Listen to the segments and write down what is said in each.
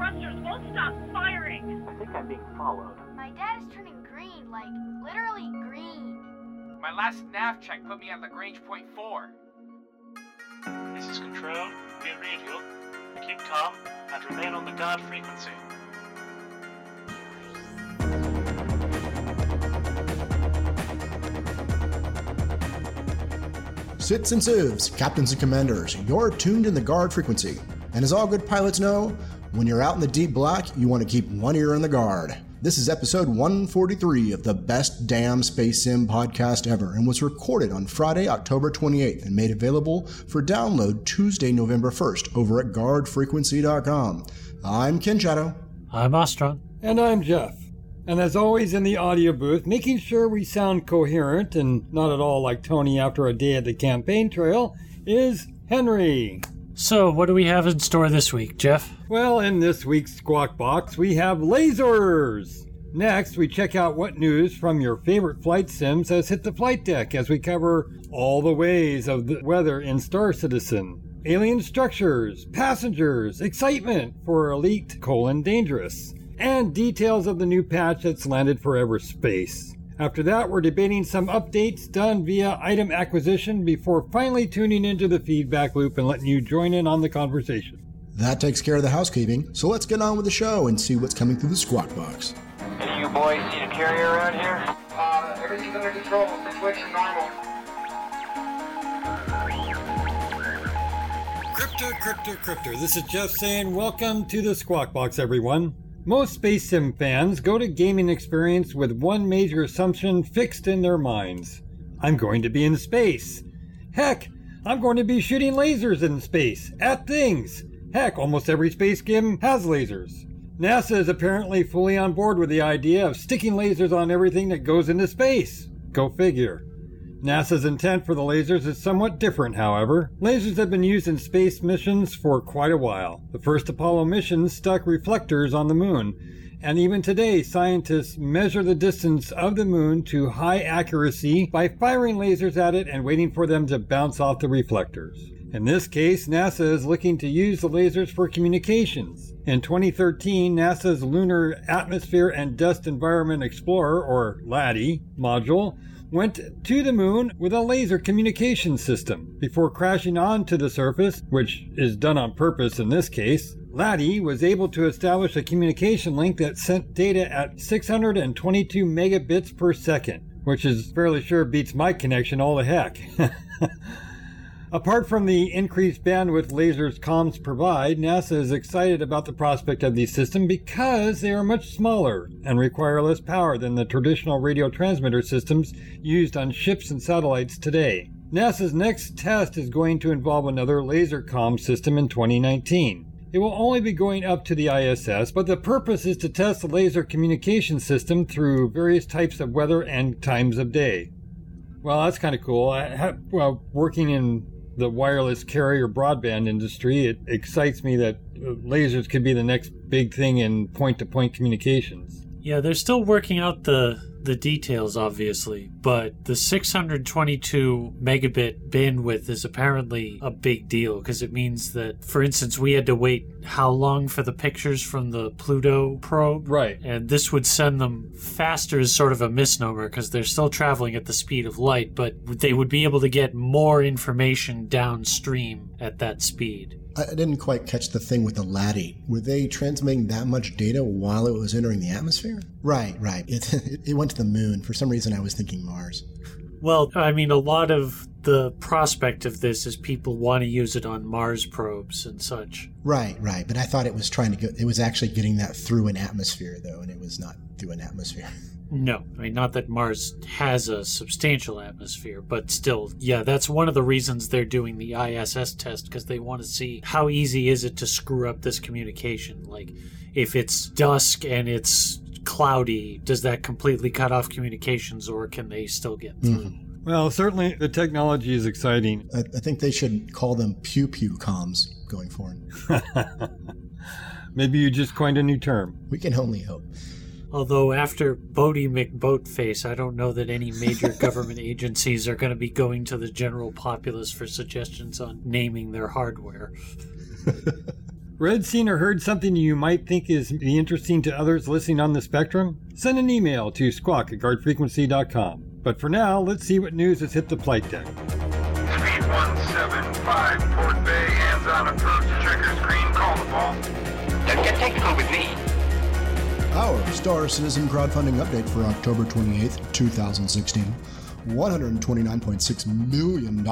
thrusters won't stop firing. I think I'm being followed. My dad is turning green, like literally green. My last nav check put me at Lagrange point 4. This is Control. We read you. Keep calm and remain on the guard frequency. Sits and sieves, captains and commanders, you're tuned in the guard frequency. And as all good pilots know, when you're out in the deep black, you want to keep one ear in the guard. This is episode 143 of the best damn space sim podcast ever and was recorded on Friday, October 28th and made available for download Tuesday, November 1st over at guardfrequency.com. I'm Ken Shadow. I'm Ostron. And I'm Jeff. And as always in the audio booth, making sure we sound coherent and not at all like Tony after a day at the campaign trail, is Henry. So, what do we have in store this week, Jeff? Well, in this week's Squawk Box, we have lasers. Next, we check out what news from your favorite flight sims has hit the flight deck as we cover all the ways of the weather in Star Citizen. Alien structures, passengers, excitement for Elite colon dangerous, and details of the new patch that's landed for Everspace. After that, we're debating some updates done via item acquisition before finally tuning into the feedback loop and letting you join in on the conversation. That takes care of the housekeeping, so let's get on with the show and see what's coming through the squawk box. Any you boys seen a carrier around here? Uh, everything's under control. Situation normal. Crypto, crypto, crypto. This is Jeff saying, welcome to the Squawk Box, everyone. Most Space Sim fans go to gaming experience with one major assumption fixed in their minds. I'm going to be in space. Heck, I'm going to be shooting lasers in space at things. Heck, almost every space game has lasers. NASA is apparently fully on board with the idea of sticking lasers on everything that goes into space. Go figure. NASA's intent for the lasers is somewhat different, however. Lasers have been used in space missions for quite a while. The first Apollo missions stuck reflectors on the moon, and even today, scientists measure the distance of the moon to high accuracy by firing lasers at it and waiting for them to bounce off the reflectors. In this case, NASA is looking to use the lasers for communications. In 2013, NASA's Lunar Atmosphere and Dust Environment Explorer, or LADEE, module went to the moon with a laser communication system. Before crashing onto the surface, which is done on purpose in this case, LADEE was able to establish a communication link that sent data at 622 megabits per second, which is fairly sure beats my connection all the heck. Apart from the increased bandwidth lasers comms provide, NASA is excited about the prospect of these systems because they are much smaller and require less power than the traditional radio transmitter systems used on ships and satellites today. NASA's next test is going to involve another laser comm system in 2019. It will only be going up to the ISS, but the purpose is to test the laser communication system through various types of weather and times of day. Well, that's kind of cool. I have, well, working in the wireless carrier broadband industry, it excites me that uh, lasers could be the next big thing in point to point communications. Yeah, they're still working out the the details, obviously, but the 622 megabit bandwidth is apparently a big deal because it means that, for instance, we had to wait how long for the pictures from the Pluto probe? Right. And this would send them faster is sort of a misnomer because they're still traveling at the speed of light, but they would be able to get more information downstream at that speed. I didn't quite catch the thing with the LADEE. Were they transmitting that much data while it was entering the atmosphere? Right, right. It, it, it went to the moon. For some reason, I was thinking Mars. Well, I mean, a lot of the prospect of this is people want to use it on Mars probes and such. Right, right. But I thought it was trying to get, it was actually getting that through an atmosphere, though, and it was not through an atmosphere. No, I mean, not that Mars has a substantial atmosphere, but still, yeah, that's one of the reasons they're doing the ISS test because they want to see how easy is it to screw up this communication. Like, if it's dusk and it's cloudy, does that completely cut off communications or can they still get through? Mm. Well, certainly the technology is exciting. I, I think they should call them pew pew comms going forward. Maybe you just coined a new term. We can only hope. Although after Boaty McBoatface, I don't know that any major government agencies are going to be going to the general populace for suggestions on naming their hardware. Read, seen, or heard something you might think is interesting to others listening on the spectrum? Send an email to squawk at guardfrequency.com. But for now, let's see what news has hit the flight deck. Speed 175, Port Bay, hands on approach, trigger screen, call the ball. Don't get technical with me. Our Star Citizen crowdfunding update for October 28th, 2016. $129.6 million,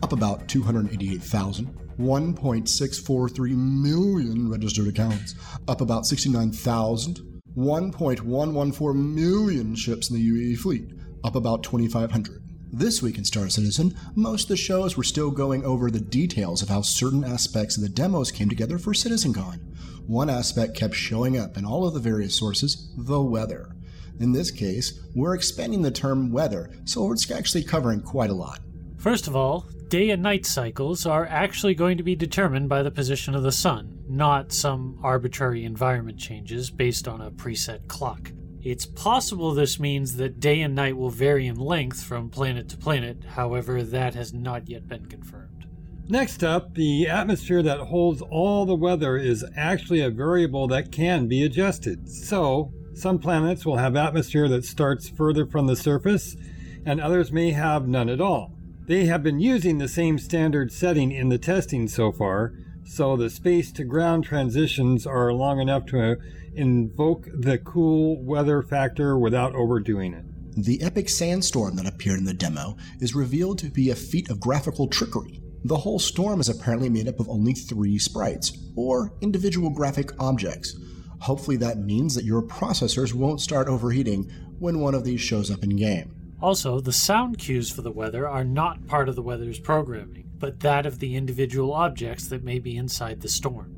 up about 288,000. 1.643 million registered accounts, up about 69,000. 1.114 million ships in the UEE fleet, up about 2,500. This week in Star Citizen, most of the shows were still going over the details of how certain aspects of the demos came together for CitizenCon. One aspect kept showing up in all of the various sources the weather. In this case, we're expanding the term weather, so it's actually covering quite a lot. First of all, day and night cycles are actually going to be determined by the position of the sun, not some arbitrary environment changes based on a preset clock. It's possible this means that day and night will vary in length from planet to planet, however, that has not yet been confirmed. Next up, the atmosphere that holds all the weather is actually a variable that can be adjusted. So, some planets will have atmosphere that starts further from the surface, and others may have none at all. They have been using the same standard setting in the testing so far, so the space to ground transitions are long enough to invoke the cool weather factor without overdoing it. The epic sandstorm that appeared in the demo is revealed to be a feat of graphical trickery. The whole storm is apparently made up of only three sprites, or individual graphic objects. Hopefully, that means that your processors won't start overheating when one of these shows up in game. Also, the sound cues for the weather are not part of the weather's programming, but that of the individual objects that may be inside the storm.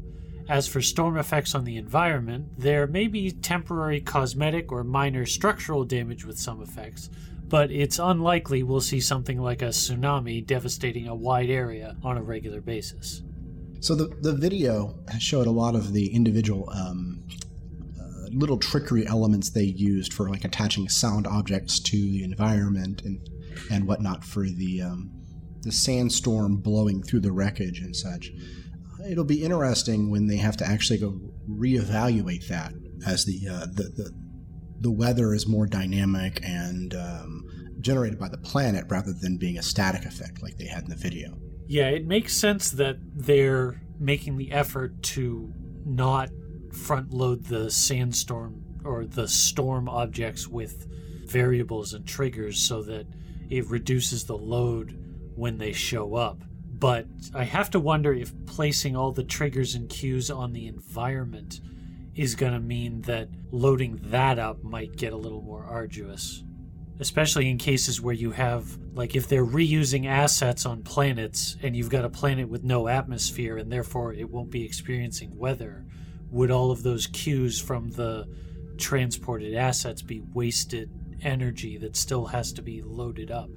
As for storm effects on the environment, there may be temporary cosmetic or minor structural damage with some effects, but it's unlikely we'll see something like a tsunami devastating a wide area on a regular basis. So the the video has showed a lot of the individual um, little trickery elements they used for like attaching sound objects to the environment and and whatnot for the um, the sandstorm blowing through the wreckage and such. It'll be interesting when they have to actually go reevaluate that as the uh, the, the the weather is more dynamic and um, generated by the planet rather than being a static effect like they had in the video. Yeah, it makes sense that they're making the effort to not front load the sandstorm or the storm objects with variables and triggers so that it reduces the load when they show up. But I have to wonder if placing all the triggers and cues on the environment is going to mean that loading that up might get a little more arduous. Especially in cases where you have, like, if they're reusing assets on planets and you've got a planet with no atmosphere and therefore it won't be experiencing weather, would all of those cues from the transported assets be wasted energy that still has to be loaded up?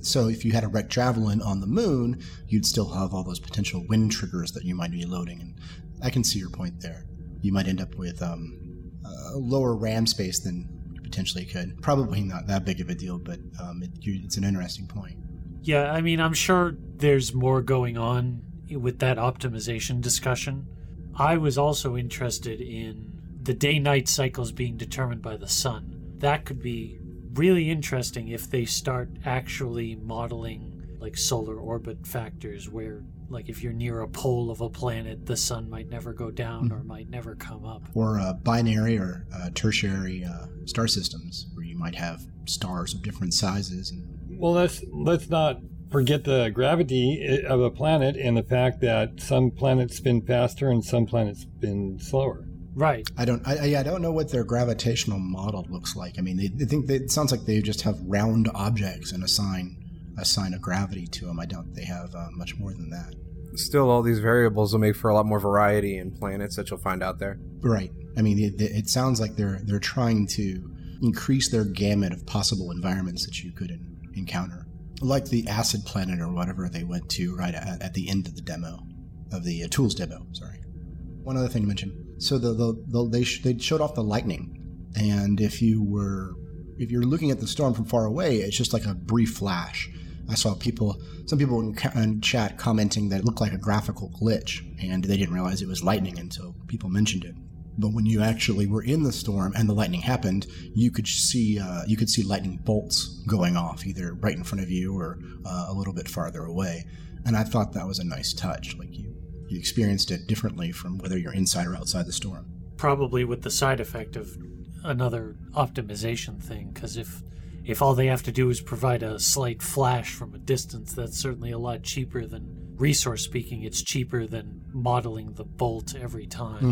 So if you had a wrecked javelin on the moon, you'd still have all those potential wind triggers that you might be loading, and I can see your point there. You might end up with um, a lower RAM space than you potentially could. Probably not that big of a deal, but um, it, you, it's an interesting point. Yeah, I mean, I'm sure there's more going on with that optimization discussion. I was also interested in the day night cycles being determined by the sun. That could be really interesting if they start actually modeling like solar orbit factors where like if you're near a pole of a planet the sun might never go down or might never come up Or uh, binary or uh, tertiary uh, star systems, where you might have stars of different sizes. And Well, let's let's not forget the gravity of a planet and the fact that some planets spin faster and some planets spin slower. right I don't, I, I- I don't know what their gravitational model looks like. I mean, they, they think they, it sounds like they just have round objects and assign assign a gravity to them. I don't. They have uh, much more than that. Still, all these variables will make for a lot more variety in planets that you'll find out there. Right. I mean, it, it sounds like they're they're trying to increase their gamut of possible environments that you could en- encounter, like the acid planet or whatever they went to right at, at the end of the demo, of the uh, tools demo. Sorry. One other thing to mention. So the, the, the they sh- they showed off the lightning, and if you were if you're looking at the storm from far away, it's just like a brief flash. I saw people, some people in, ca- in chat commenting that it looked like a graphical glitch, and they didn't realize it was lightning until people mentioned it. But when you actually were in the storm and the lightning happened, you could see uh, you could see lightning bolts going off, either right in front of you or uh, a little bit farther away. And I thought that was a nice touch. Like you, you experienced it differently from whether you're inside or outside the storm. Probably with the side effect of another optimization thing, because if if all they have to do is provide a slight flash from a distance, that's certainly a lot cheaper than resource speaking. It's cheaper than modeling the bolt every time.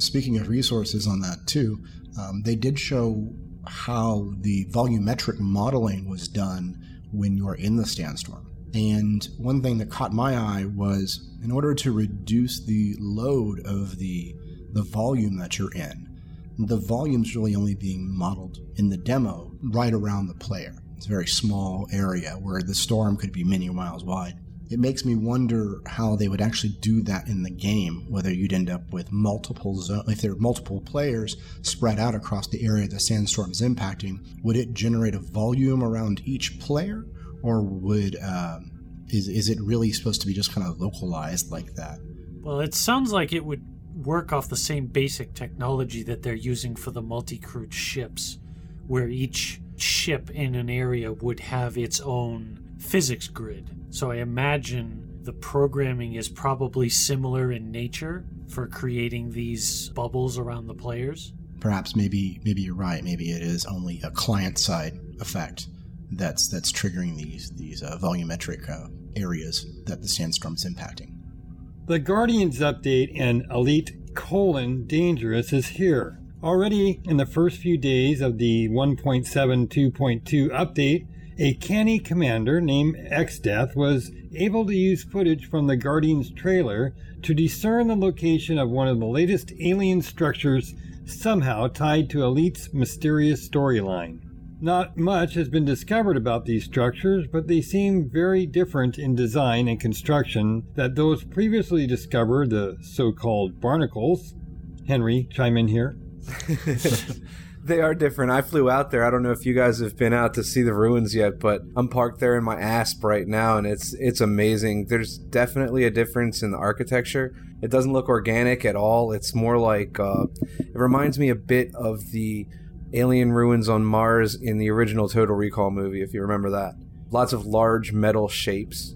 Speaking of resources on that too, um, they did show how the volumetric modeling was done when you're in the sandstorm. And one thing that caught my eye was in order to reduce the load of the the volume that you're in, the volume's really only being modeled in the demo right around the player. It's a very small area where the storm could be many miles wide. It makes me wonder how they would actually do that in the game, whether you'd end up with multiple zo- if there are multiple players spread out across the area the sandstorm is impacting, would it generate a volume around each player, or would um, is is it really supposed to be just kind of localized like that? Well, it sounds like it would work off the same basic technology that they're using for the multi crewed ships, where each ship in an area would have its own physics grid. So I imagine the programming is probably similar in nature for creating these bubbles around the players. Perhaps maybe maybe you're right. Maybe it is only a client side effect that's that's triggering these these uh, volumetric uh, areas that the sandstorm is impacting. The Guardians update and Elite colon dangerous is here. Already in the first few days of the 1.72.2 update, a canny commander named Xdeath was able to use footage from the Guardians trailer to discern the location of one of the latest alien structures somehow tied to Elite's mysterious storyline. Not much has been discovered about these structures, but they seem very different in design and construction that those previously discovered, the so-called barnacles. Henry, chime in here. they are different. I flew out there. I don't know if you guys have been out to see the ruins yet, but I'm parked there in my asp right now, and it's it's amazing. There's definitely a difference in the architecture. It doesn't look organic at all. It's more like uh, it reminds me a bit of the alien ruins on Mars in the original Total Recall movie, if you remember that. Lots of large metal shapes,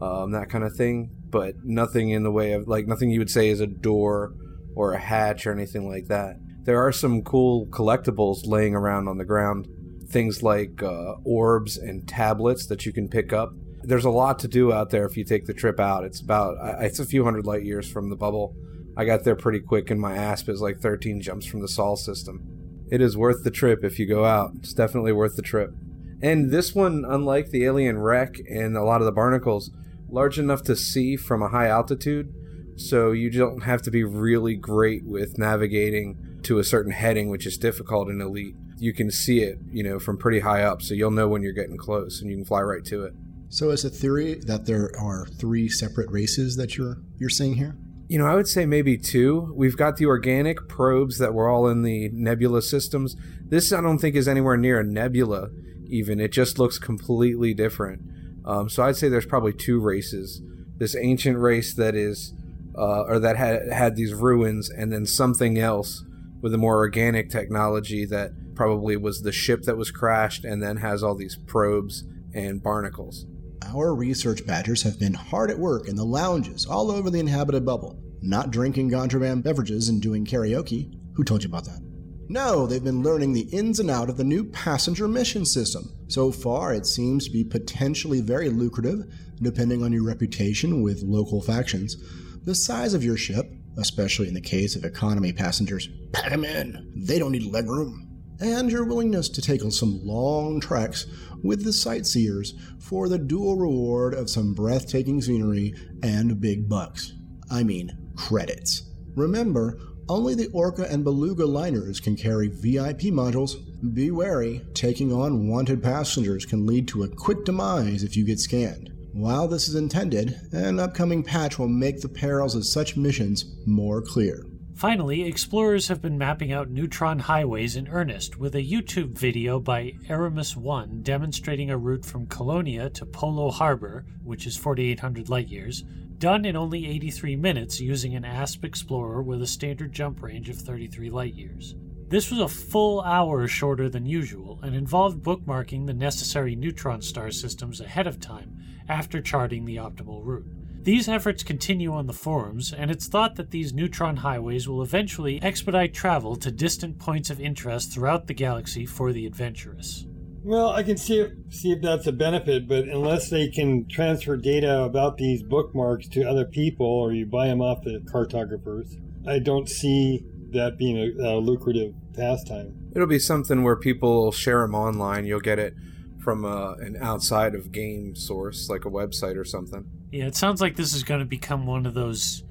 um, that kind of thing, but nothing in the way of like nothing you would say is a door or a hatch or anything like that. There are some cool collectibles laying around on the ground, things like uh, orbs and tablets that you can pick up. There's a lot to do out there if you take the trip out. It's about it's a few hundred light years from the bubble. I got there pretty quick, and my asp is like 13 jumps from the Sol system it is worth the trip if you go out. It's definitely worth the trip. And this one, unlike the alien wreck and a lot of the barnacles, large enough to see from a high altitude, so you don't have to be really great with navigating to a certain heading, which is difficult in Elite. You can see it, you know, from pretty high up, so you'll know when you're getting close, and you can fly right to it. So, is a theory that there are three separate races that you're you're seeing here? You know, I would say maybe two. We've got the organic probes that were all in the nebula systems. This, I don't think, is anywhere near a nebula, even. It just looks completely different. Um, so I'd say there's probably two races. This ancient race that is, uh, or that had, had these ruins, and then something else with a more organic technology that probably was the ship that was crashed and then has all these probes and barnacles. Our research badgers have been hard at work in the lounges all over the inhabited bubble, not drinking contraband beverages and doing karaoke. Who told you about that? No, they've been learning the ins and out of the new passenger mission system. So far, it seems to be potentially very lucrative, depending on your reputation with local factions. The size of your ship, especially in the case of economy passengers, pack 'em in. They don't need legroom. And your willingness to take on some long treks with the sightseers for the dual reward of some breathtaking scenery and big bucks. I mean, credits. Remember, only the Orca and Beluga liners can carry VIP modules. Be wary, taking on wanted passengers can lead to a quick demise if you get scanned. While this is intended, an upcoming patch will make the perils of such missions more clear. Finally, explorers have been mapping out neutron highways in earnest, with a YouTube video by Aramis1 demonstrating a route from Colonia to Polo Harbor, which is 4,800 light years, done in only 83 minutes using an ASP Explorer with a standard jump range of 33 light years. This was a full hour shorter than usual and involved bookmarking the necessary neutron star systems ahead of time after charting the optimal route. These efforts continue on the forums, and it's thought that these neutron highways will eventually expedite travel to distant points of interest throughout the galaxy for the adventurous. Well, I can see if, see if that's a benefit, but unless they can transfer data about these bookmarks to other people or you buy them off the cartographers, I don't see that being a, a lucrative pastime. It'll be something where people share them online. You'll get it from uh, an outside of game source, like a website or something. Yeah, it sounds like this is going to become one of those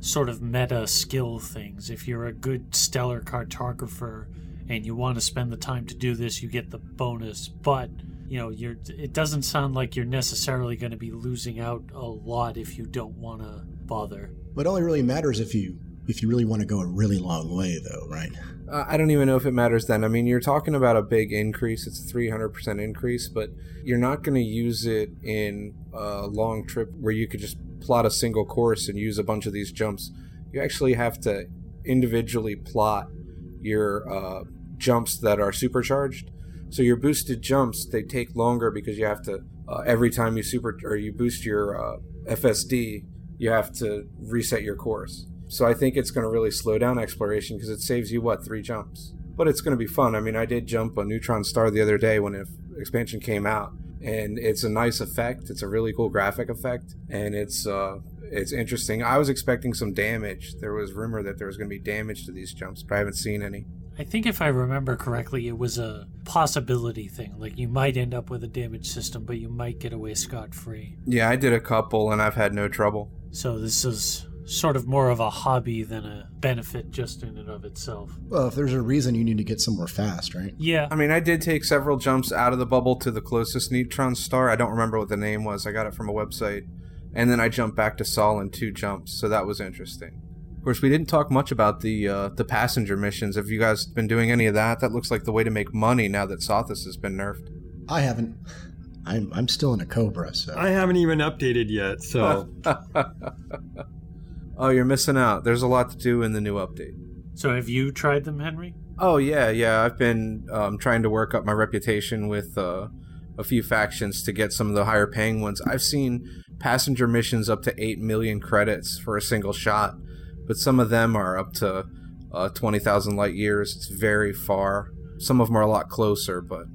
sort of meta skill things. If you're a good stellar cartographer and you want to spend the time to do this, you get the bonus. But you know, you're it doesn't sound like you're necessarily going to be losing out a lot if you don't want to bother. But it only really matters if you if you really want to go a really long way, though, right? Uh, I don't even know if it matters then. I mean, you're talking about a big increase. It's a 300% increase, but you're not going to use it in a long trip where you could just plot a single course and use a bunch of these jumps. You actually have to individually plot your uh, jumps that are supercharged. So your boosted jumps they take longer because you have to uh, every time you super or you boost your uh, FSD, you have to reset your course. So I think it's going to really slow down exploration because it saves you what three jumps. But it's going to be fun. I mean, I did jump a neutron star the other day when the expansion came out, and it's a nice effect. It's a really cool graphic effect, and it's uh, it's interesting. I was expecting some damage. There was rumor that there was going to be damage to these jumps, but I haven't seen any. I think if I remember correctly, it was a possibility thing. Like you might end up with a damage system, but you might get away scot free. Yeah, I did a couple, and I've had no trouble. So this is sort of more of a hobby than a benefit just in and of itself. Well, if there's a reason you need to get somewhere fast, right? Yeah. I mean, I did take several jumps out of the bubble to the closest neutron star. I don't remember what the name was. I got it from a website. And then I jumped back to Sol in two jumps, so that was interesting. Of course, we didn't talk much about the uh, the passenger missions. Have you guys been doing any of that? That looks like the way to make money now that Sothis has been nerfed. I haven't. I'm I'm still in a Cobra, so I haven't even updated yet, so Oh, you're missing out. There's a lot to do in the new update. So have you tried them, Henry? Oh yeah, yeah. I've been um, trying to work up my reputation with uh, a few factions to get some of the higher paying ones. I've seen passenger missions up to eight million credits for a single shot, but some of them are up to uh, twenty thousand light years. It's very far. Some of them are a lot closer, but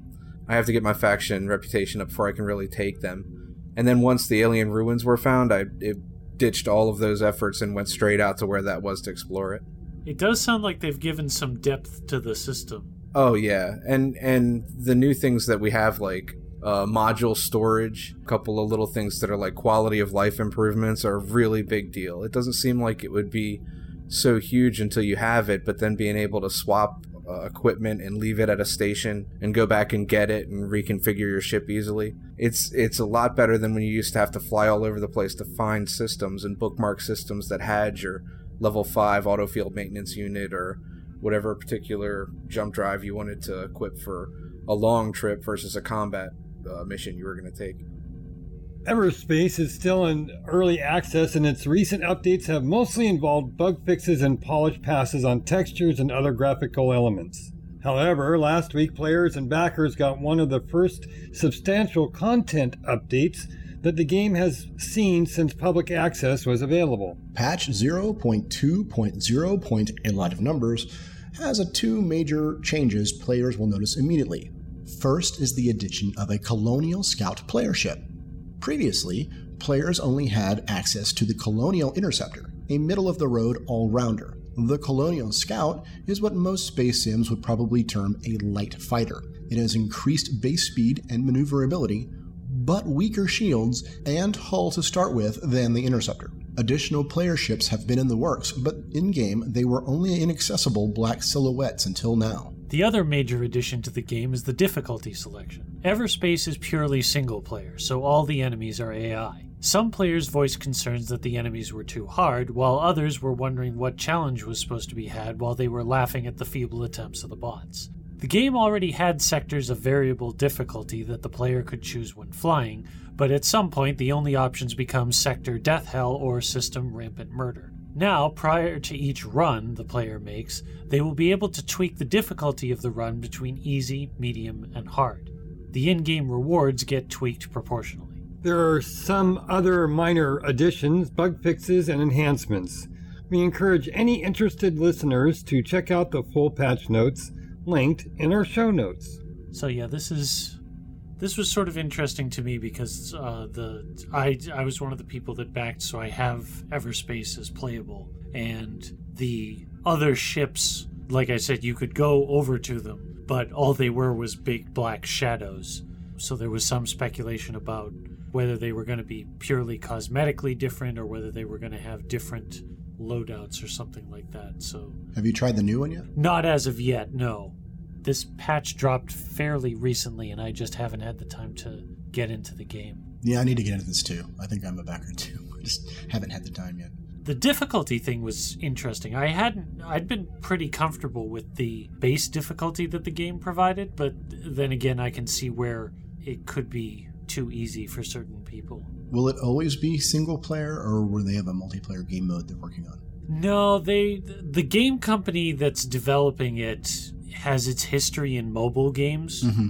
I have to get my faction reputation up before I can really take them. And then once the alien ruins were found, I it ditched all of those efforts and went straight out to where that was to explore it. It does sound like they've given some depth to the system. Oh yeah, and and the new things that we have like uh, module storage, a couple of little things that are like quality of life improvements are a really big deal. It doesn't seem like it would be so huge until you have it, but then being able to swap uh, equipment and leave it at a station and go back and get it and reconfigure your ship easily. It's it's a lot better than when you used to have to fly all over the place to find systems and bookmark systems that had your level 5 auto field maintenance unit or whatever particular jump drive you wanted to equip for a long trip versus a combat uh, mission you were going to take. Everspace is still in early access, and its recent updates have mostly involved bug fixes and polish passes on textures and other graphical elements. However, last week players and backers got one of the first substantial content updates that the game has seen since public access was available. Patch 0.2.0. A lot of numbers has a two major changes players will notice immediately. First is the addition of a Colonial Scout player ship. Previously, players only had access to the Colonial Interceptor, a middle of the road all rounder. The Colonial Scout is what most space sims would probably term a light fighter. It has increased base speed and maneuverability, but weaker shields and hull to start with than the Interceptor. Additional player ships have been in the works, but in game they were only inaccessible black silhouettes until now. The other major addition to the game is the difficulty selection. Everspace is purely single player, so all the enemies are AI. Some players voiced concerns that the enemies were too hard, while others were wondering what challenge was supposed to be had while they were laughing at the feeble attempts of the bots. The game already had sectors of variable difficulty that the player could choose when flying, but at some point the only options become Sector Death Hell or System Rampant Murder. Now, prior to each run the player makes, they will be able to tweak the difficulty of the run between easy, medium, and hard. The in game rewards get tweaked proportionally. There are some other minor additions, bug fixes, and enhancements. We encourage any interested listeners to check out the full patch notes linked in our show notes. So yeah, this is this was sort of interesting to me because uh, the I I was one of the people that backed, so I have Everspace as playable, and the other ships, like I said, you could go over to them, but all they were was big black shadows. So there was some speculation about whether they were going to be purely cosmetically different or whether they were going to have different loadouts or something like that. So Have you tried the new one yet? not as of yet, no. This patch dropped fairly recently, and I just haven't had the time to get into the game. Yeah, I need to get into this too. I think I'm a backer too. I just haven't had the time yet. The difficulty thing was interesting. I hadn't I'd been pretty comfortable with the base difficulty that the game provided, but then again I can see where it could be too easy for certain people. Will it always be single player, or will they have a multiplayer game mode they're working on? No, they the game company that's developing it has its history in mobile games. Mm-hmm.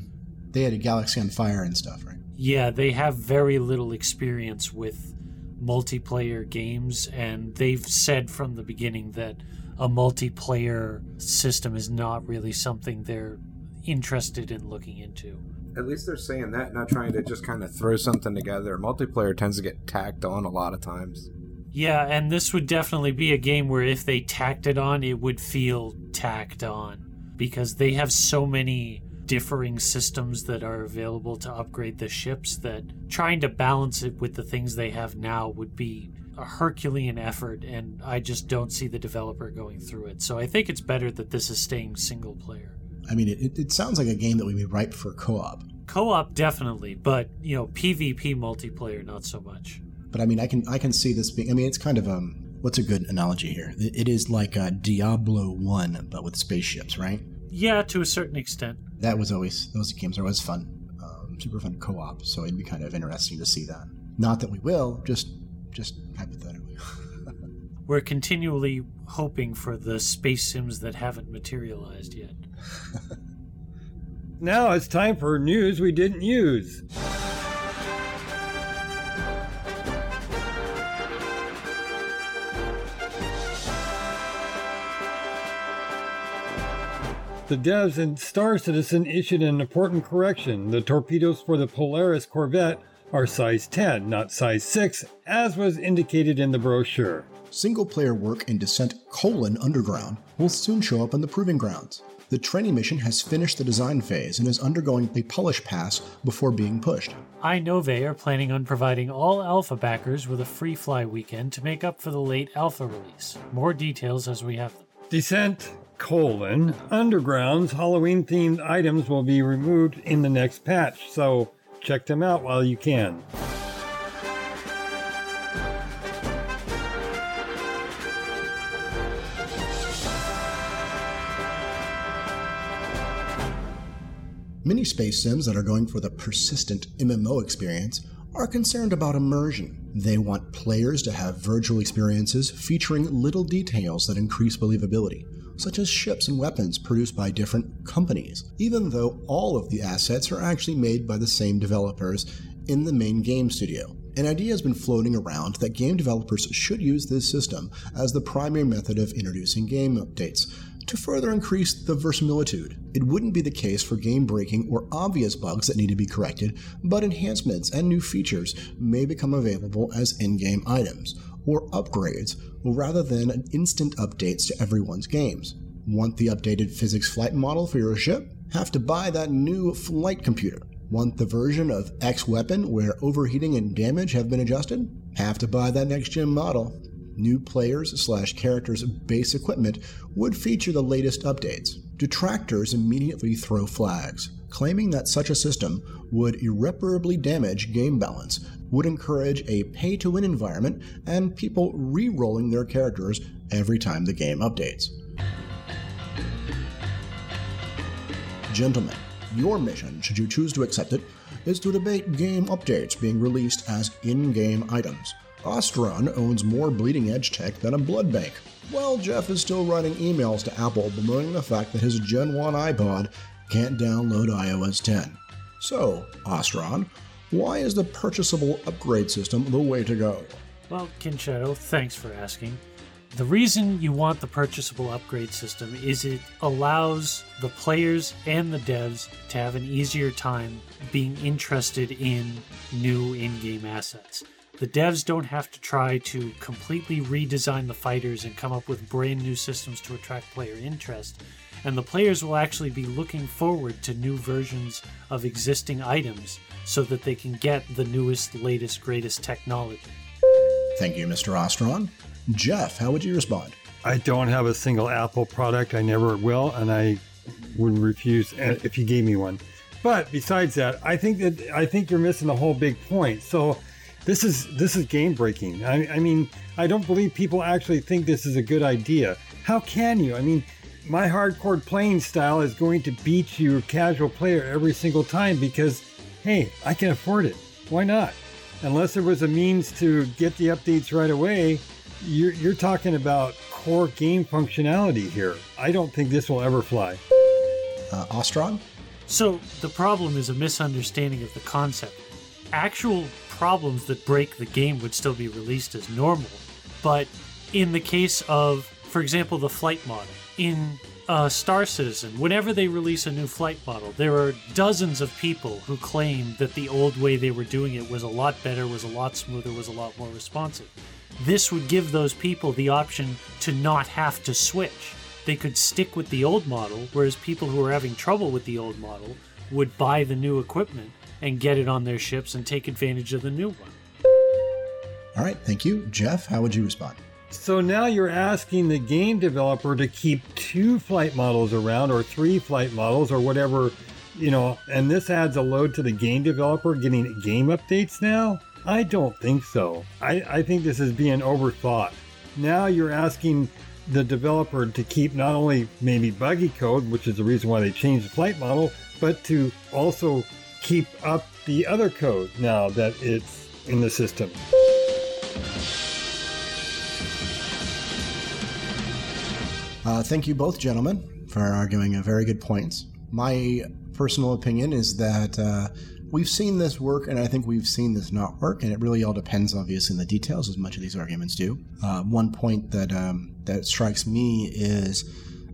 They had a Galaxy on Fire and stuff, right? Yeah, they have very little experience with multiplayer games, and they've said from the beginning that a multiplayer system is not really something they're interested in looking into. At least they're saying that, not trying to just kind of throw something together. Multiplayer tends to get tacked on a lot of times. Yeah, and this would definitely be a game where if they tacked it on, it would feel tacked on because they have so many differing systems that are available to upgrade the ships that trying to balance it with the things they have now would be a Herculean effort, and I just don't see the developer going through it. So I think it's better that this is staying single player. I mean, it, it, sounds like a game that would be ripe for co-op. Co-op definitely, but you know, PvP multiplayer not so much. But I mean, I can I can see this being. I mean, it's kind of um. What's a good analogy here? It, it is like a Diablo One, but with spaceships, right? Yeah, to a certain extent. That was always those games are always fun, um, super fun co-op. So it'd be kind of interesting to see that. Not that we will, just just hypothetically. We're continually hoping for the space sims that haven't materialized yet. Now it's time for news we didn't use. The devs in Star Citizen issued an important correction. The torpedoes for the Polaris Corvette are size 10, not size 6, as was indicated in the brochure. Single player work in Descent colon Underground will soon show up on the Proving Grounds. The training mission has finished the design phase and is undergoing a polish pass before being pushed. iNove are planning on providing all alpha backers with a free fly weekend to make up for the late alpha release. More details as we have them. Descent colon Underground's Halloween themed items will be removed in the next patch, so check them out while you can. Many space sims that are going for the persistent MMO experience are concerned about immersion. They want players to have virtual experiences featuring little details that increase believability, such as ships and weapons produced by different companies, even though all of the assets are actually made by the same developers in the main game studio. An idea has been floating around that game developers should use this system as the primary method of introducing game updates to further increase the verisimilitude. It wouldn't be the case for game breaking or obvious bugs that need to be corrected, but enhancements and new features may become available as in game items or upgrades rather than instant updates to everyone's games. Want the updated physics flight model for your ship? Have to buy that new flight computer. Want the version of X weapon where overheating and damage have been adjusted? Have to buy that next gen model. New players slash characters' base equipment would feature the latest updates. Detractors immediately throw flags, claiming that such a system would irreparably damage game balance would encourage a pay to win environment and people re rolling their characters every time the game updates. Gentlemen, your mission, should you choose to accept it, is to debate game updates being released as in game items. Ostron owns more bleeding edge tech than a blood bank. While Jeff is still writing emails to Apple bemoaning the fact that his Gen 1 iPod can't download iOS 10. So, Ostron, why is the purchasable upgrade system the way to go? Well, Kinshadow, thanks for asking. The reason you want the purchasable upgrade system is it allows the players and the devs to have an easier time being interested in new in game assets. The devs don't have to try to completely redesign the fighters and come up with brand new systems to attract player interest, and the players will actually be looking forward to new versions of existing items so that they can get the newest, latest, greatest technology. Thank you, Mr. Ostron. Jeff, how would you respond? I don't have a single Apple product. I never will, and I wouldn't refuse eh, if you gave me one. But besides that, I think that I think you're missing the whole big point. So this is this is game breaking. I, I mean, I don't believe people actually think this is a good idea. How can you? I mean, my hardcore playing style is going to beat your casual player every single time because, hey, I can afford it. Why not? Unless there was a means to get the updates right away, you're, you're talking about core game functionality here. I don't think this will ever fly. Uh, Ostron? So, the problem is a misunderstanding of the concept. Actual problems that break the game would still be released as normal, but in the case of, for example, the flight model, in uh, Star Citizen, whenever they release a new flight model, there are dozens of people who claim that the old way they were doing it was a lot better, was a lot smoother, was a lot more responsive. This would give those people the option to not have to switch. They could stick with the old model, whereas people who are having trouble with the old model would buy the new equipment and get it on their ships and take advantage of the new one. All right, thank you. Jeff, how would you respond? So now you're asking the game developer to keep two flight models around or three flight models or whatever, you know, and this adds a load to the game developer getting game updates now? I don't think so. I, I think this is being overthought. Now you're asking the developer to keep not only maybe buggy code, which is the reason why they changed the flight model, but to also keep up the other code now that it's in the system. Uh, thank you both, gentlemen, for arguing very good points. My personal opinion is that uh, we've seen this work, and I think we've seen this not work, and it really all depends, obviously, in the details, as much of these arguments do. Uh, one point that um, that strikes me is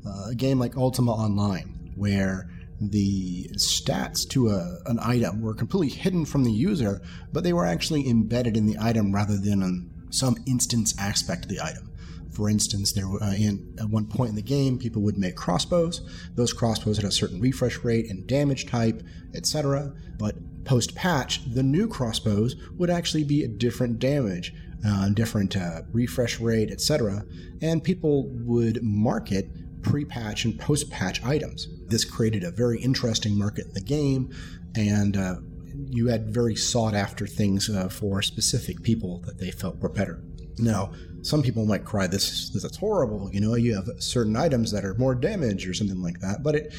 uh, a game like Ultima Online, where the stats to a, an item were completely hidden from the user, but they were actually embedded in the item rather than some instance aspect of the item. For instance, there uh, in, at one point in the game, people would make crossbows. Those crossbows had a certain refresh rate and damage type, etc. But post patch, the new crossbows would actually be a different damage, uh, different uh, refresh rate, etc. And people would market pre patch and post patch items. This created a very interesting market in the game, and uh, you had very sought after things uh, for specific people that they felt were better. Now, some people might cry, "This, is horrible." You know, you have certain items that are more damage or something like that. But it,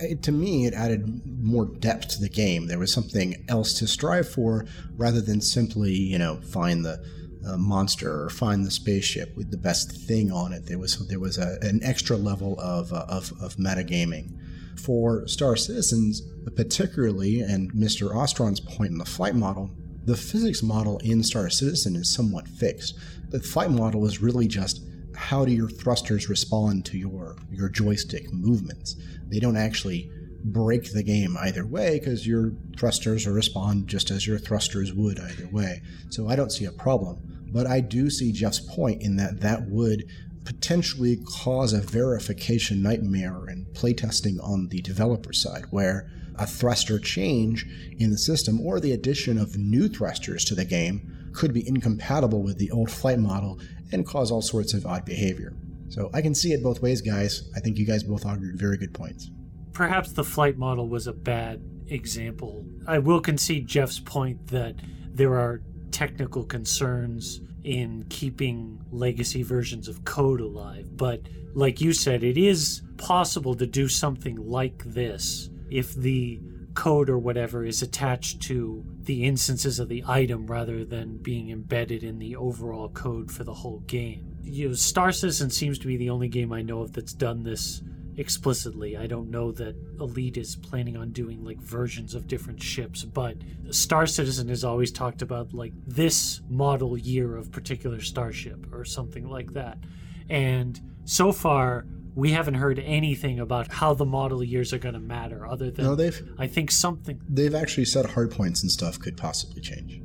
it, to me, it added more depth to the game. There was something else to strive for rather than simply, you know, find the uh, monster or find the spaceship with the best thing on it. There was there was a, an extra level of uh, of, of metagaming. For Star Citizens, particularly, and Mr. Ostron's point in the flight model, the physics model in Star Citizen is somewhat fixed. The flight model is really just how do your thrusters respond to your your joystick movements. They don't actually break the game either way because your thrusters respond just as your thrusters would either way. So I don't see a problem. But I do see Jeff's point in that that would potentially cause a verification nightmare in playtesting on the developer side, where a thruster change in the system or the addition of new thrusters to the game could be incompatible with the old flight model and cause all sorts of odd behavior. So I can see it both ways, guys. I think you guys both argued very good points. Perhaps the flight model was a bad example. I will concede Jeff's point that there are technical concerns in keeping legacy versions of code alive. But like you said, it is possible to do something like this if the code or whatever is attached to the instances of the item rather than being embedded in the overall code for the whole game. You know, Star Citizen seems to be the only game I know of that's done this explicitly. I don't know that Elite is planning on doing like versions of different ships, but Star Citizen has always talked about like this model year of particular starship or something like that. And so far, we haven't heard anything about how the model years are going to matter other than No, they've I think something they've actually said hard points and stuff could possibly change.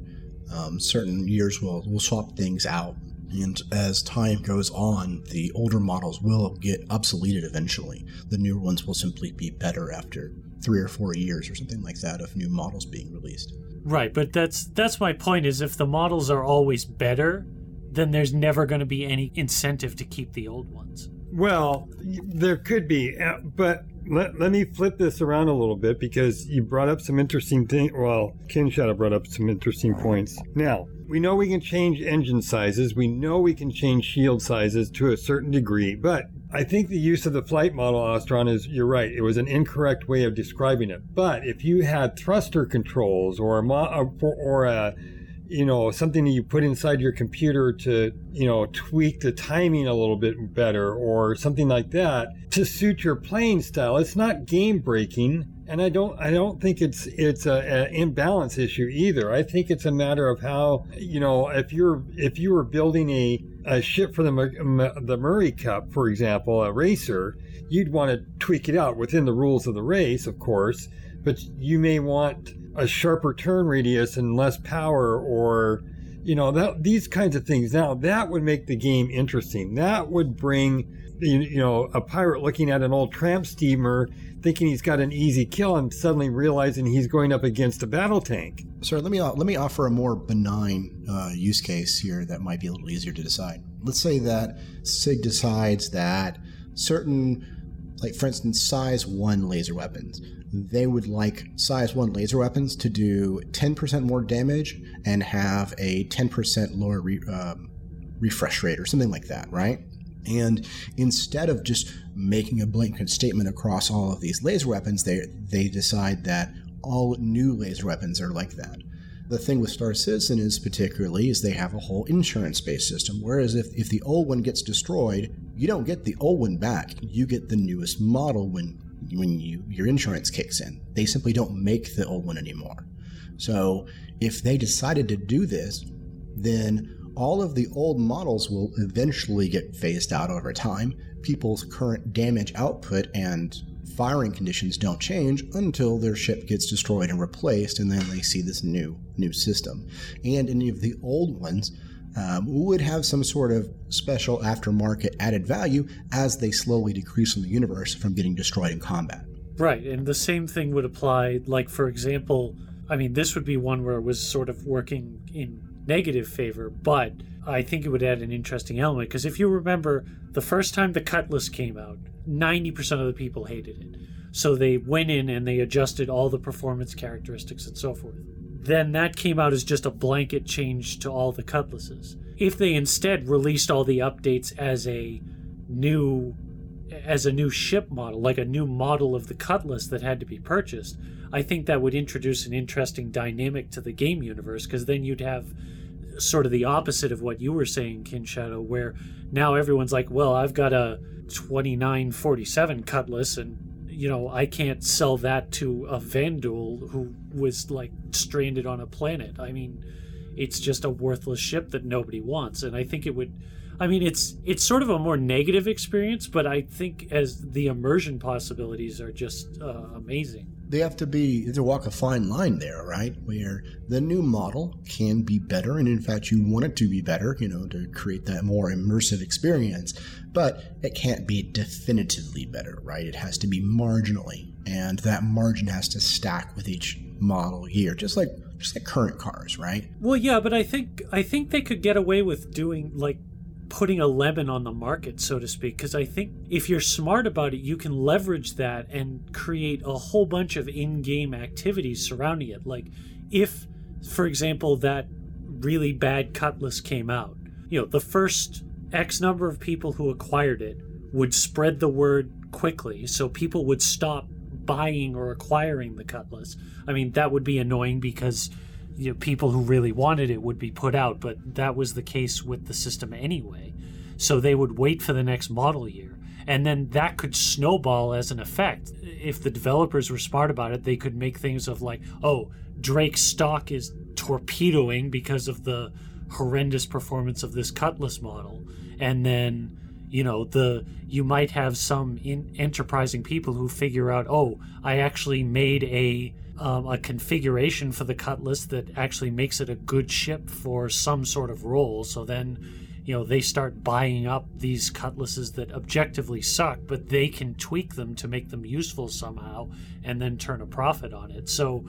Um, certain years will will swap things out, and as time goes on, the older models will get obsoleted eventually. The newer ones will simply be better after three or four years or something like that of new models being released. Right, but that's that's my point is if the models are always better, then there's never going to be any incentive to keep the old ones. Well, there could be, uh, but let, let me flip this around a little bit because you brought up some interesting things. Well, Ken Shadow brought up some interesting points. Now, we know we can change engine sizes. We know we can change shield sizes to a certain degree, but I think the use of the flight model, Ostron, is you're right. It was an incorrect way of describing it. But if you had thruster controls or a, or, or a you know something that you put inside your computer to you know tweak the timing a little bit better or something like that to suit your playing style. It's not game breaking and i don't i don't think it's it's a, a imbalance issue either. I think it's a matter of how you know if you're if you were building a a ship for the the murray cup for example a racer you'd want to tweak it out within the rules of the race of course but you may want a sharper turn radius and less power or you know that these kinds of things. Now that would make the game interesting. That would bring you know a pirate looking at an old tramp steamer thinking he's got an easy kill and suddenly realizing he's going up against a battle tank. Sir, let me let me offer a more benign uh, use case here that might be a little easier to decide. Let's say that CIG decides that certain, like for instance, size one laser weapons, they would like size one laser weapons to do 10% more damage and have a 10% lower re, um, refresh rate or something like that, right? And instead of just making a blanket statement across all of these laser weapons, they they decide that all new laser weapons are like that. The thing with Star Citizen is particularly is they have a whole insurance-based system. Whereas if, if the old one gets destroyed, you don't get the old one back. You get the newest model when when you your insurance kicks in. They simply don't make the old one anymore. So if they decided to do this, then all of the old models will eventually get phased out over time. People's current damage output and firing conditions don't change until their ship gets destroyed and replaced, and then they see this new new system. And any of the old ones um, would have some sort of special aftermarket added value as they slowly decrease in the universe from getting destroyed in combat. Right, and the same thing would apply, like, for example, I mean, this would be one where it was sort of working in negative favor, but I think it would add an interesting element because if you remember, the first time the Cutlass came out, 90% of the people hated it. So they went in and they adjusted all the performance characteristics and so forth. Then that came out as just a blanket change to all the Cutlasses. If they instead released all the updates as a new as a new ship model, like a new model of the Cutlass that had to be purchased, I think that would introduce an interesting dynamic to the game universe because then you'd have sort of the opposite of what you were saying, Kin Shadow, where now everyone's like, well, I've got a 2947 Cutlass and you know, I can't sell that to a Vanduul who was like stranded on a planet. I mean, it's just a worthless ship that nobody wants. And I think it would I mean, it's it's sort of a more negative experience, but I think as the immersion possibilities are just uh, amazing. They have to be to walk a fine line there, right? Where the new model can be better, and in fact, you want it to be better, you know, to create that more immersive experience. But it can't be definitively better, right? It has to be marginally, and that margin has to stack with each model year, just like just like current cars, right? Well, yeah, but I think I think they could get away with doing like putting a lemon on the market, so to speak, because I think if you're smart about it, you can leverage that and create a whole bunch of in-game activities surrounding it. Like if for example, that really bad cutlass came out, you know, the first X number of people who acquired it would spread the word quickly, so people would stop buying or acquiring the cutlass. I mean, that would be annoying because you know, people who really wanted it would be put out, but that was the case with the system anyway. So they would wait for the next model year. And then that could snowball as an effect. If the developers were smart about it, they could make things of like, oh, Drake's stock is torpedoing because of the horrendous performance of this Cutlass model. And then, you know, the you might have some in, enterprising people who figure out, oh, I actually made a um, a configuration for the Cutlass that actually makes it a good ship for some sort of role. So then, you know, they start buying up these Cutlasses that objectively suck, but they can tweak them to make them useful somehow and then turn a profit on it. So,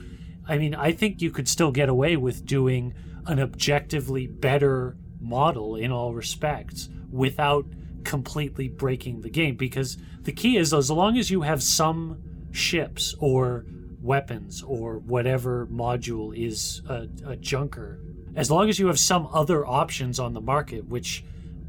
I mean, I think you could still get away with doing an objectively better model in all respects without completely breaking the game because the key is as long as you have some ships or weapons or whatever module is a, a junker as long as you have some other options on the market which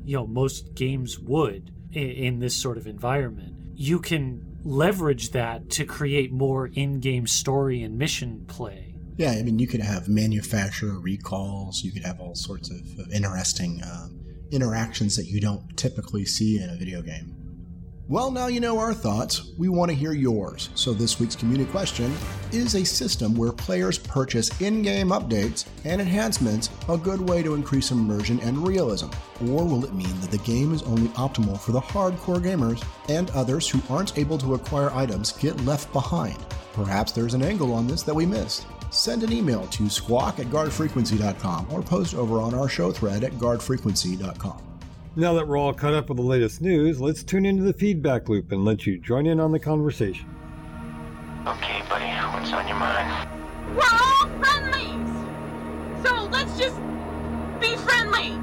you know most games would in, in this sort of environment you can leverage that to create more in-game story and mission play Yeah, I mean, you could have manufacturer recalls. You could have all sorts of, of interesting um, interactions that you don't typically see in a video game. Well, now you know our thoughts. We want to hear yours. So, this week's community question Is a system where players purchase in game updates and enhancements a good way to increase immersion and realism? Or will it mean that the game is only optimal for the hardcore gamers and others who aren't able to acquire items get left behind? Perhaps there's an angle on this that we missed. Send an email to squawk at guardfrequency.com or post over on our show thread at guardfrequency.com. Now that we're all caught up with the latest news, let's tune into the feedback loop and let you join in on the conversation. Okay, buddy, what's on your mind? We're all friendlies! So let's just be friendly!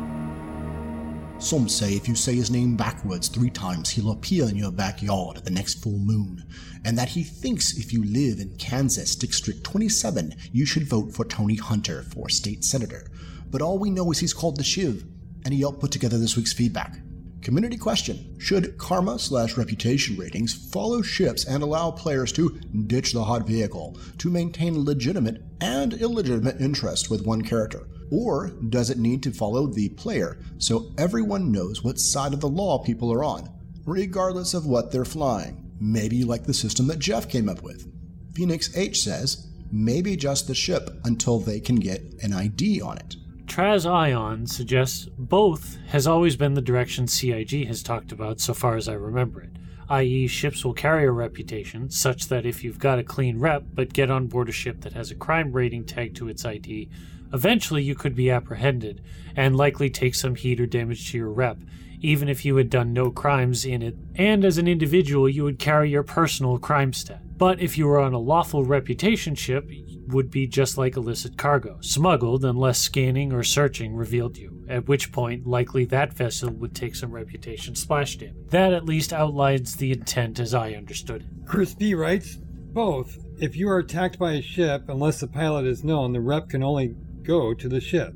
Some say if you say his name backwards three times, he'll appear in your backyard at the next full moon, and that he thinks if you live in Kansas District 27, you should vote for Tony Hunter for state senator. But all we know is he's called the Shiv, and helped put together this week's feedback. Community question Should karma slash reputation ratings follow ships and allow players to ditch the hot vehicle to maintain legitimate and illegitimate interest with one character? Or does it need to follow the player so everyone knows what side of the law people are on, regardless of what they're flying? Maybe like the system that Jeff came up with. Phoenix H says, maybe just the ship until they can get an ID on it. Traz Ion suggests both has always been the direction CIG has talked about so far as I remember it, i.e., ships will carry a reputation such that if you've got a clean rep but get on board a ship that has a crime rating tagged to its ID, eventually you could be apprehended and likely take some heat or damage to your rep, even if you had done no crimes in it, and as an individual you would carry your personal crime stat. But if you were on a lawful reputation ship, would be just like illicit cargo, smuggled unless scanning or searching revealed you, at which point likely that vessel would take some reputation splash damage. That at least outlines the intent as I understood it. Chris B writes, both. If you are attacked by a ship, unless the pilot is known, the rep can only go to the ship.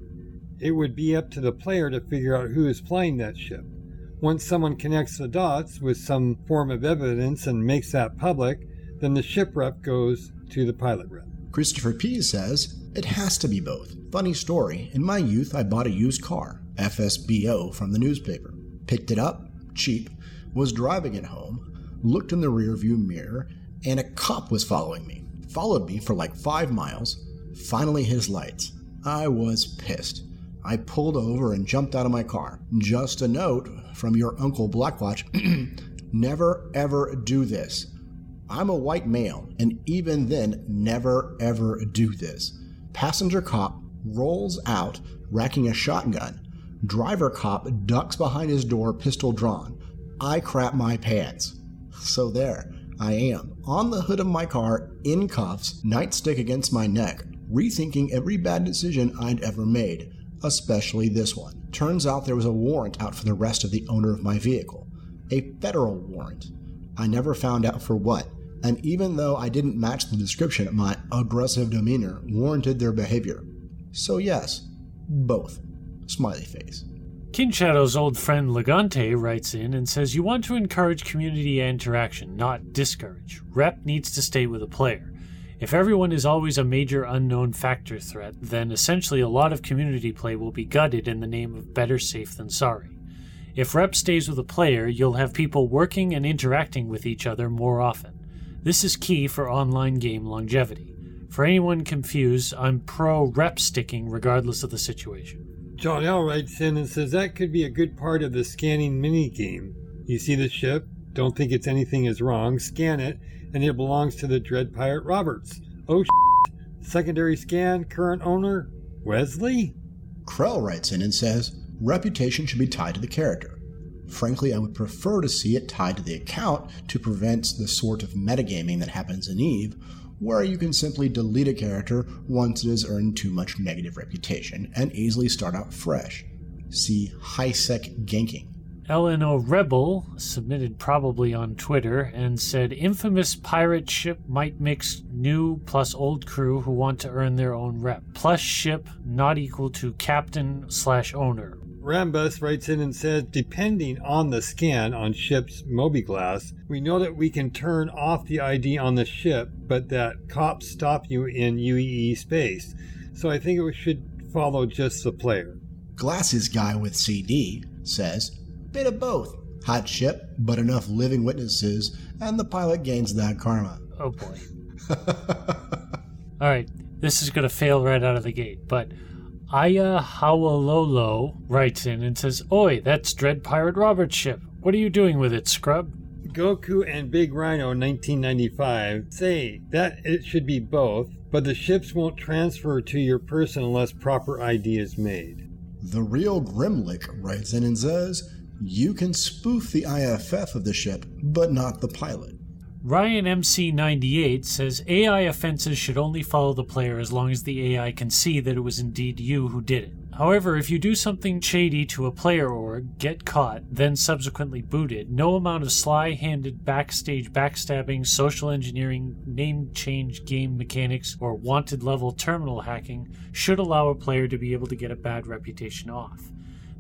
It would be up to the player to figure out who is flying that ship. Once someone connects the dots with some form of evidence and makes that public, then the ship rep goes to the pilot rep. Christopher P says, It has to be both. Funny story, in my youth I bought a used car, FSBO, from the newspaper. Picked it up, cheap, was driving it home, looked in the rearview mirror, and a cop was following me. Followed me for like five miles, finally his lights. I was pissed. I pulled over and jumped out of my car. Just a note from your Uncle Blackwatch never ever do this. I'm a white male, and even then, never ever do this. Passenger cop rolls out, racking a shotgun. Driver cop ducks behind his door, pistol drawn. I crap my pants. So there, I am, on the hood of my car, in cuffs, nightstick against my neck, rethinking every bad decision I'd ever made, especially this one. Turns out there was a warrant out for the rest of the owner of my vehicle. A federal warrant. I never found out for what, and even though I didn't match the description, my aggressive demeanor warranted their behavior. So, yes, both. Smiley face. King Shadow's old friend Legante writes in and says, You want to encourage community interaction, not discourage. Rep needs to stay with a player. If everyone is always a major unknown factor threat, then essentially a lot of community play will be gutted in the name of better safe than sorry. If Rep stays with a player, you'll have people working and interacting with each other more often. This is key for online game longevity. For anyone confused, I'm pro rep sticking regardless of the situation. John L. writes in and says that could be a good part of the scanning mini game. You see the ship, don't think it's anything is wrong, scan it, and it belongs to the Dread Pirate Roberts. Oh, shit. secondary scan, current owner, Wesley? Krell writes in and says, reputation should be tied to the character. Frankly, I would prefer to see it tied to the account to prevent the sort of metagaming that happens in Eve, where you can simply delete a character once it has earned too much negative reputation and easily start out fresh. See high-sec ganking. LNO Rebel submitted probably on Twitter and said infamous pirate ship might mix new plus old crew who want to earn their own rep. Plus ship not equal to captain slash owner. Rambus writes in and says, depending on the scan on ship's mobiGlas, we know that we can turn off the ID on the ship, but that cops stop you in UEE space. So I think it should follow just the player. Glasses guy with CD says, bit of both. Hot ship, but enough living witnesses, and the pilot gains that karma. Oh boy. All right, this is going to fail right out of the gate, but Aya Hawalolo writes in and says, Oi, that's Dread Pirate Robert's ship. What are you doing with it, scrub? Goku and Big Rhino 1995 say that it should be both, but the ships won't transfer to your person unless proper ID is made. The real Grimlick writes in and says, You can spoof the IFF of the ship, but not the pilot. Ryan MC98 says AI offenses should only follow the player as long as the AI can see that it was indeed you who did it. However, if you do something shady to a player org, get caught, then subsequently booted, no amount of sly handed backstage backstabbing, social engineering, name change game mechanics, or wanted level terminal hacking should allow a player to be able to get a bad reputation off.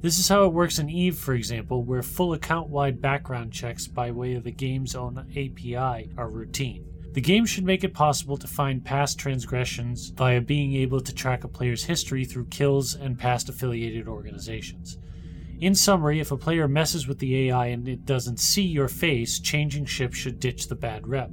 This is how it works in Eve, for example, where full account wide background checks by way of the game's own API are routine. The game should make it possible to find past transgressions via being able to track a player's history through kills and past affiliated organizations. In summary, if a player messes with the AI and it doesn't see your face, changing ship should ditch the bad rep.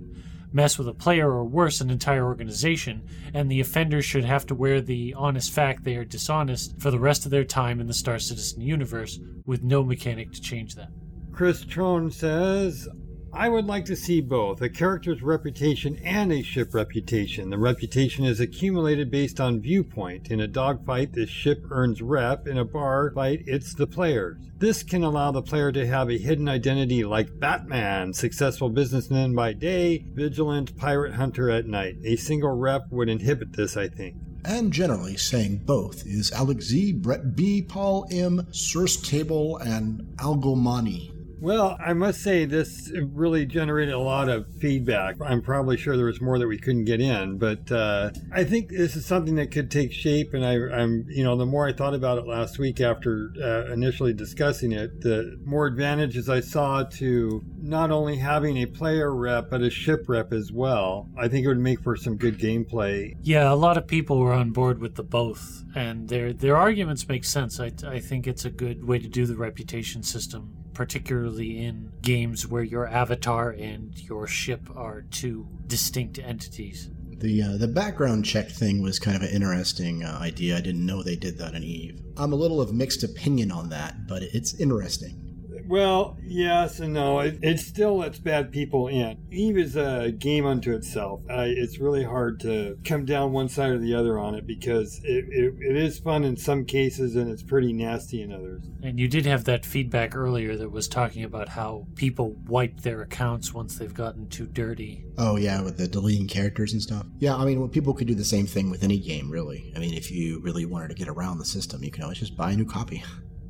Mess with a player or worse, an entire organization, and the offenders should have to wear the honest fact they are dishonest for the rest of their time in the Star Citizen universe with no mechanic to change that. Chris Trone says, I would like to see both a character's reputation and a ship reputation. The reputation is accumulated based on viewpoint. In a dogfight, the ship earns rep. In a bar fight, it's the player's. This can allow the player to have a hidden identity like Batman, successful businessman by day, vigilant pirate hunter at night. A single rep would inhibit this, I think. And generally, saying both is Alex Z, Brett B, Paul M, Source Table, and Algomani. Well, I must say this really generated a lot of feedback. I'm probably sure there was more that we couldn't get in, but uh, I think this is something that could take shape. And I, am you know, the more I thought about it last week after uh, initially discussing it, the more advantages I saw to not only having a player rep but a ship rep as well. I think it would make for some good gameplay. Yeah, a lot of people were on board with the both, and their their arguments make sense. I, I think it's a good way to do the reputation system particularly in games where your avatar and your ship are two distinct entities. The uh, the background check thing was kind of an interesting uh, idea. I didn't know they did that in Eve. I'm a little of mixed opinion on that, but it's interesting. Well, yes and no. It, it still lets bad people in. Eve is a game unto itself. Uh, it's really hard to come down one side or the other on it because it, it, it is fun in some cases and it's pretty nasty in others. And you did have that feedback earlier that was talking about how people wipe their accounts once they've gotten too dirty. Oh, yeah, with the deleting characters and stuff. Yeah, I mean, well, people could do the same thing with any game, really. I mean, if you really wanted to get around the system, you can always just buy a new copy.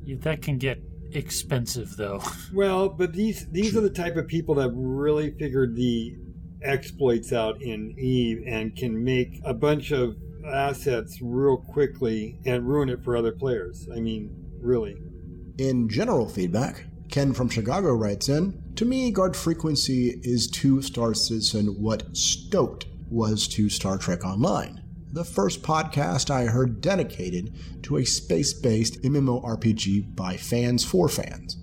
Yeah, that can get expensive though. Well, but these these are the type of people that really figured the exploits out in Eve and can make a bunch of assets real quickly and ruin it for other players. I mean, really. In general feedback, Ken from Chicago writes in To me, Guard Frequency is to Star Citizen what Stoked was to Star Trek Online. The first podcast I heard dedicated to a space based MMORPG by fans for fans.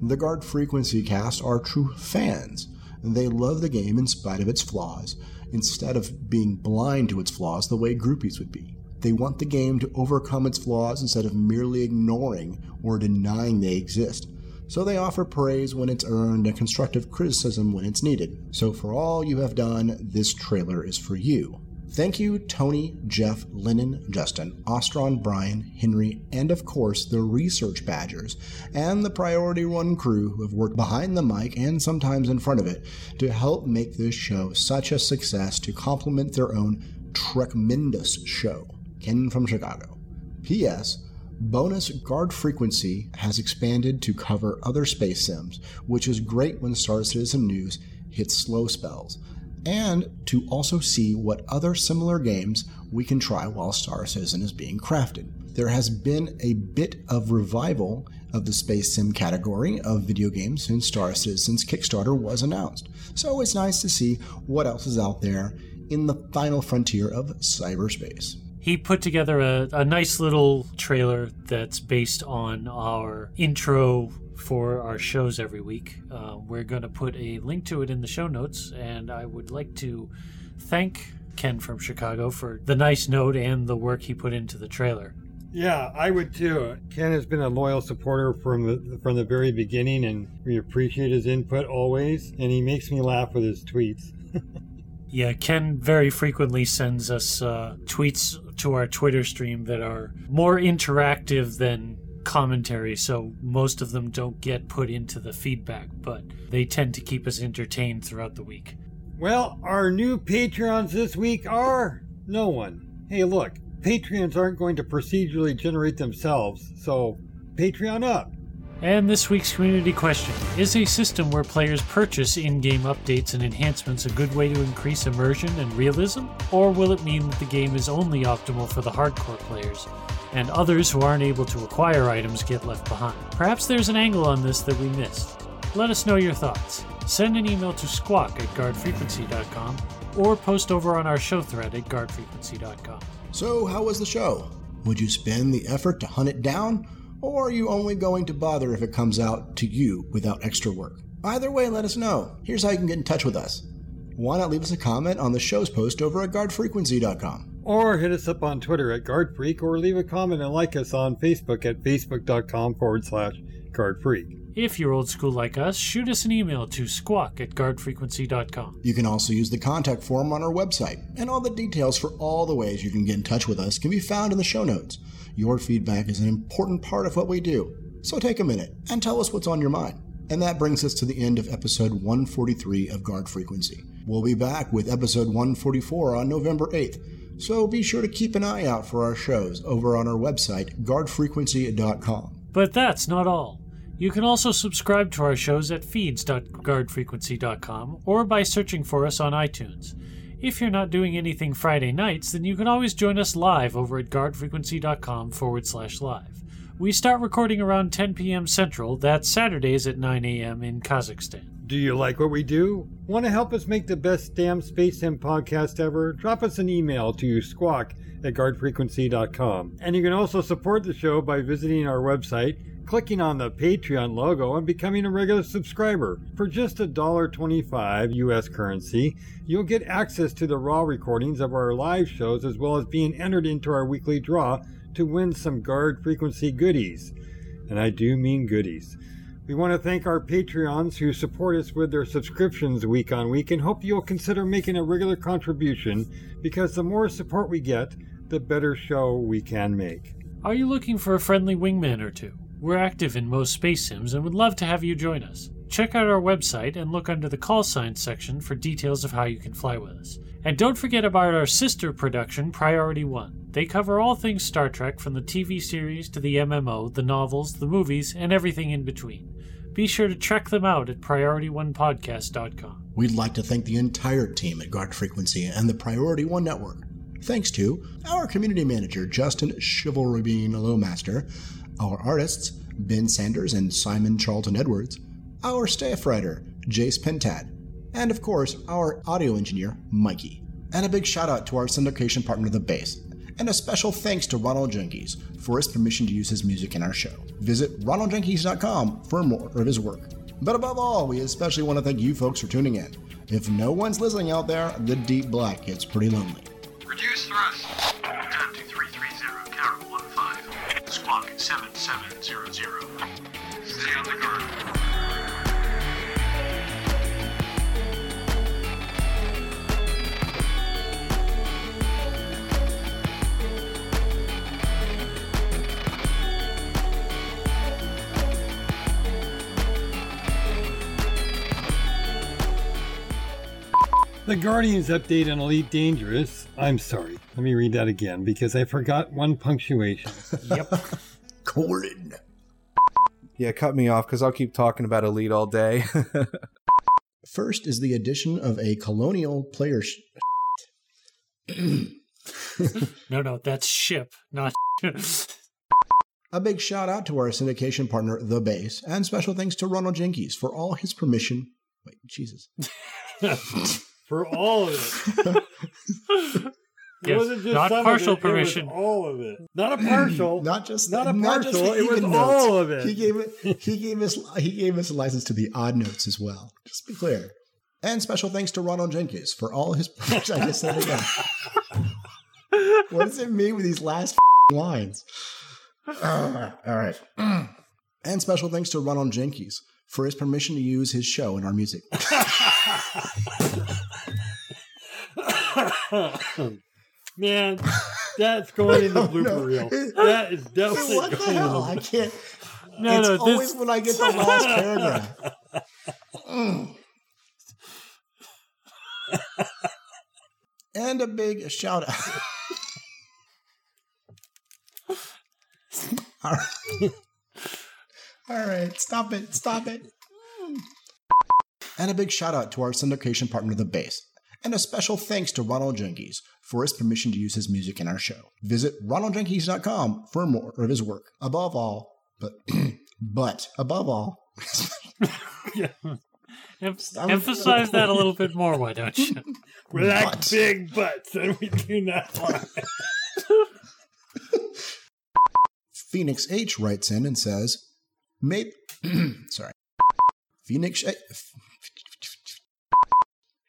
The Guard Frequency cast are true fans. They love the game in spite of its flaws, instead of being blind to its flaws the way groupies would be. They want the game to overcome its flaws instead of merely ignoring or denying they exist. So they offer praise when it's earned and constructive criticism when it's needed. So for all you have done, this trailer is for you. Thank you, Tony, Jeff, Lennon, Justin, Ostron, Brian, Henry, and of course the Research Badgers and the Priority One crew who have worked behind the mic and sometimes in front of it to help make this show such a success to complement their own tremendous show. Ken from Chicago. P.S. Bonus guard frequency has expanded to cover other space sims, which is great when Star Citizen News hits slow spells and to also see what other similar games we can try while Star Citizen is being crafted. There has been a bit of revival of the space sim category of video games since Star Citizen's Kickstarter was announced, so it's nice to see what else is out there in the final frontier of cyberspace. He put together a, a nice little trailer that's based on our intro for our shows every week. Uh, we're going to put a link to it in the show notes, and I would like to thank Ken from Chicago for the nice note and the work he put into the trailer. Yeah, I would too. Ken has been a loyal supporter from the from the very beginning, and we appreciate his input always. And he makes me laugh with his tweets. yeah, Ken very frequently sends us uh, tweets to our Twitter stream that are more interactive than commentary, so most of them don't get put into the feedback, but they tend to keep us entertained throughout the week. Well, our new Patreons this week are no one. Hey, look, Patreons aren't going to procedurally generate themselves, so Patreon up. And this week's community question Is a system where players purchase in game updates and enhancements a good way to increase immersion and realism? Or will it mean that the game is only optimal for the hardcore players and others who aren't able to acquire items get left behind. Perhaps there's an angle on this that we missed. Let us know your thoughts. Send an email to squawk at guardfrequency.com or post over on our show thread at guardfrequency.com. So, how was the show? Would you spend the effort to hunt it down, or are you only going to bother if it comes out to you without extra work? Either way, let us know. Here's how you can get in touch with us. Why not leave us a comment on the show's post over at guardfrequency.com? Or hit us up on Twitter at GuardFreak or leave a comment and like us on Facebook at facebook.com forward slash GuardFreak. If you're old school like us, shoot us an email to squawk at guardfrequency.com. You can also use the contact form on our website, and all the details for all the ways you can get in touch with us can be found in the show notes. Your feedback is an important part of what we do, so take a minute and tell us what's on your mind. And that brings us to the end of episode 143 of Guard Frequency. We'll be back with episode 144 on November 8th so be sure to keep an eye out for our shows over on our website, guardfrequency.com. But that's not all. You can also subscribe to our shows at feeds.guardfrequency.com or by searching for us on iTunes. If you're not doing anything Friday nights, then you can always join us live over at guardfrequency.com forward slash live. We start recording around 10 p.m. Central, that's Saturdays at 9 a.m. in Kazakhstan. Do you like what we do? Want to help us make the best damn Space Sim podcast ever? Drop us an email to squawk at guardfrequency.com. And you can also support the show by visiting our website, clicking on the Patreon logo, and becoming a regular subscriber. For just $1.25 US currency, you'll get access to the raw recordings of our live shows as well as being entered into our weekly draw to win some Guard Frequency goodies. And I do mean goodies. We want to thank our Patreons who support us with their subscriptions week on week and hope you'll consider making a regular contribution because the more support we get, the better show we can make. Are you looking for a friendly wingman or two? We're active in most space sims and would love to have you join us. Check out our website and look under the call signs section for details of how you can fly with us. And don't forget about our sister production, Priority One. They cover all things Star Trek from the TV series to the MMO, the novels, the movies, and everything in between. Be sure to check them out at PriorityOnePodcast.com. We'd like to thank the entire team at Guard Frequency and the Priority One Network. thanks to our community manager, Justin Chivalry Bean Lowmaster, our artists, Ben Sanders and Simon Charlton Edwards, our staff writer, Jace Pentad, and of course, our audio engineer, Mikey. And a big shout out to our syndication partner, The Base. And a special thanks to Ronald Jenkins for his permission to use his music in our show. Visit ronaldjenkins.com for more of his work. But above all, we especially want to thank you folks for tuning in. If no one's listening out there, the deep black gets pretty lonely. Reduce thrust. The Guardians update on Elite Dangerous. I'm sorry. Let me read that again because I forgot one punctuation. Yep. Corin. Yeah, cut me off because I'll keep talking about Elite all day. First is the addition of a colonial player. Sh- No, no, that's ship, not. A big shout out to our syndication partner, The Base, and special thanks to Ronald Jenkins for all his permission. Wait, Jesus. For all of it. It Yes, wasn't just not some of partial it, it was permission. all of it. Not a partial. Not just Not a not just partial, it was even all of it. He gave it. He gave us. He gave us a license to the odd notes as well. Just be clear. And special thanks to Ronald Jenkins for all his. I just said it again. what does it mean with these last lines? Uh, all right. And special thanks to Ronald Jenkins for his permission to use his show in our music. Man, that's going in the blooper no. reel. That is definitely what the going in hell? the I can't. No, it's no, always this- when I get the last paragraph. Mm. and a big shout out. All right. All right, stop it, stop it. And a big shout out to our syndication partner, The Base. And a special thanks to Ronald Jenkins for his permission to use his music in our show. Visit ronaldjenkins.com for more of his work. Above all, but but above all, Em- emphasize that a little bit more, why don't you? We like But- big butts, and we do not lie. Phoenix H writes in and says, "Maybe, sorry, Phoenix." A-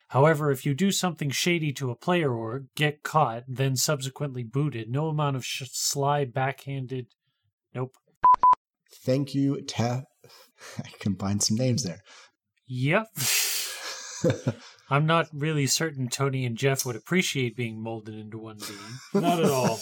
However, if you do something shady to a player or get caught, then subsequently booted, no amount of sh- sly backhanded. Nope. Thank you, Ta. I combined some names there. Yep. I'm not really certain Tony and Jeff would appreciate being molded into one being. Not at all.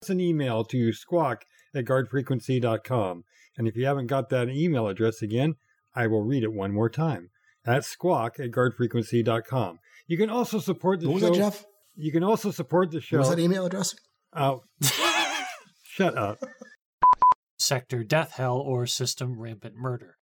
It's an email to squawk at guardfrequency.com. And if you haven't got that email address again, I will read it one more time. That's squawk at guardfrequency.com. You can also support the What was show. that, Jeff? You can also support the show. What was that email address? Oh, shut up. Sector Death Hell or System Rampant Murder.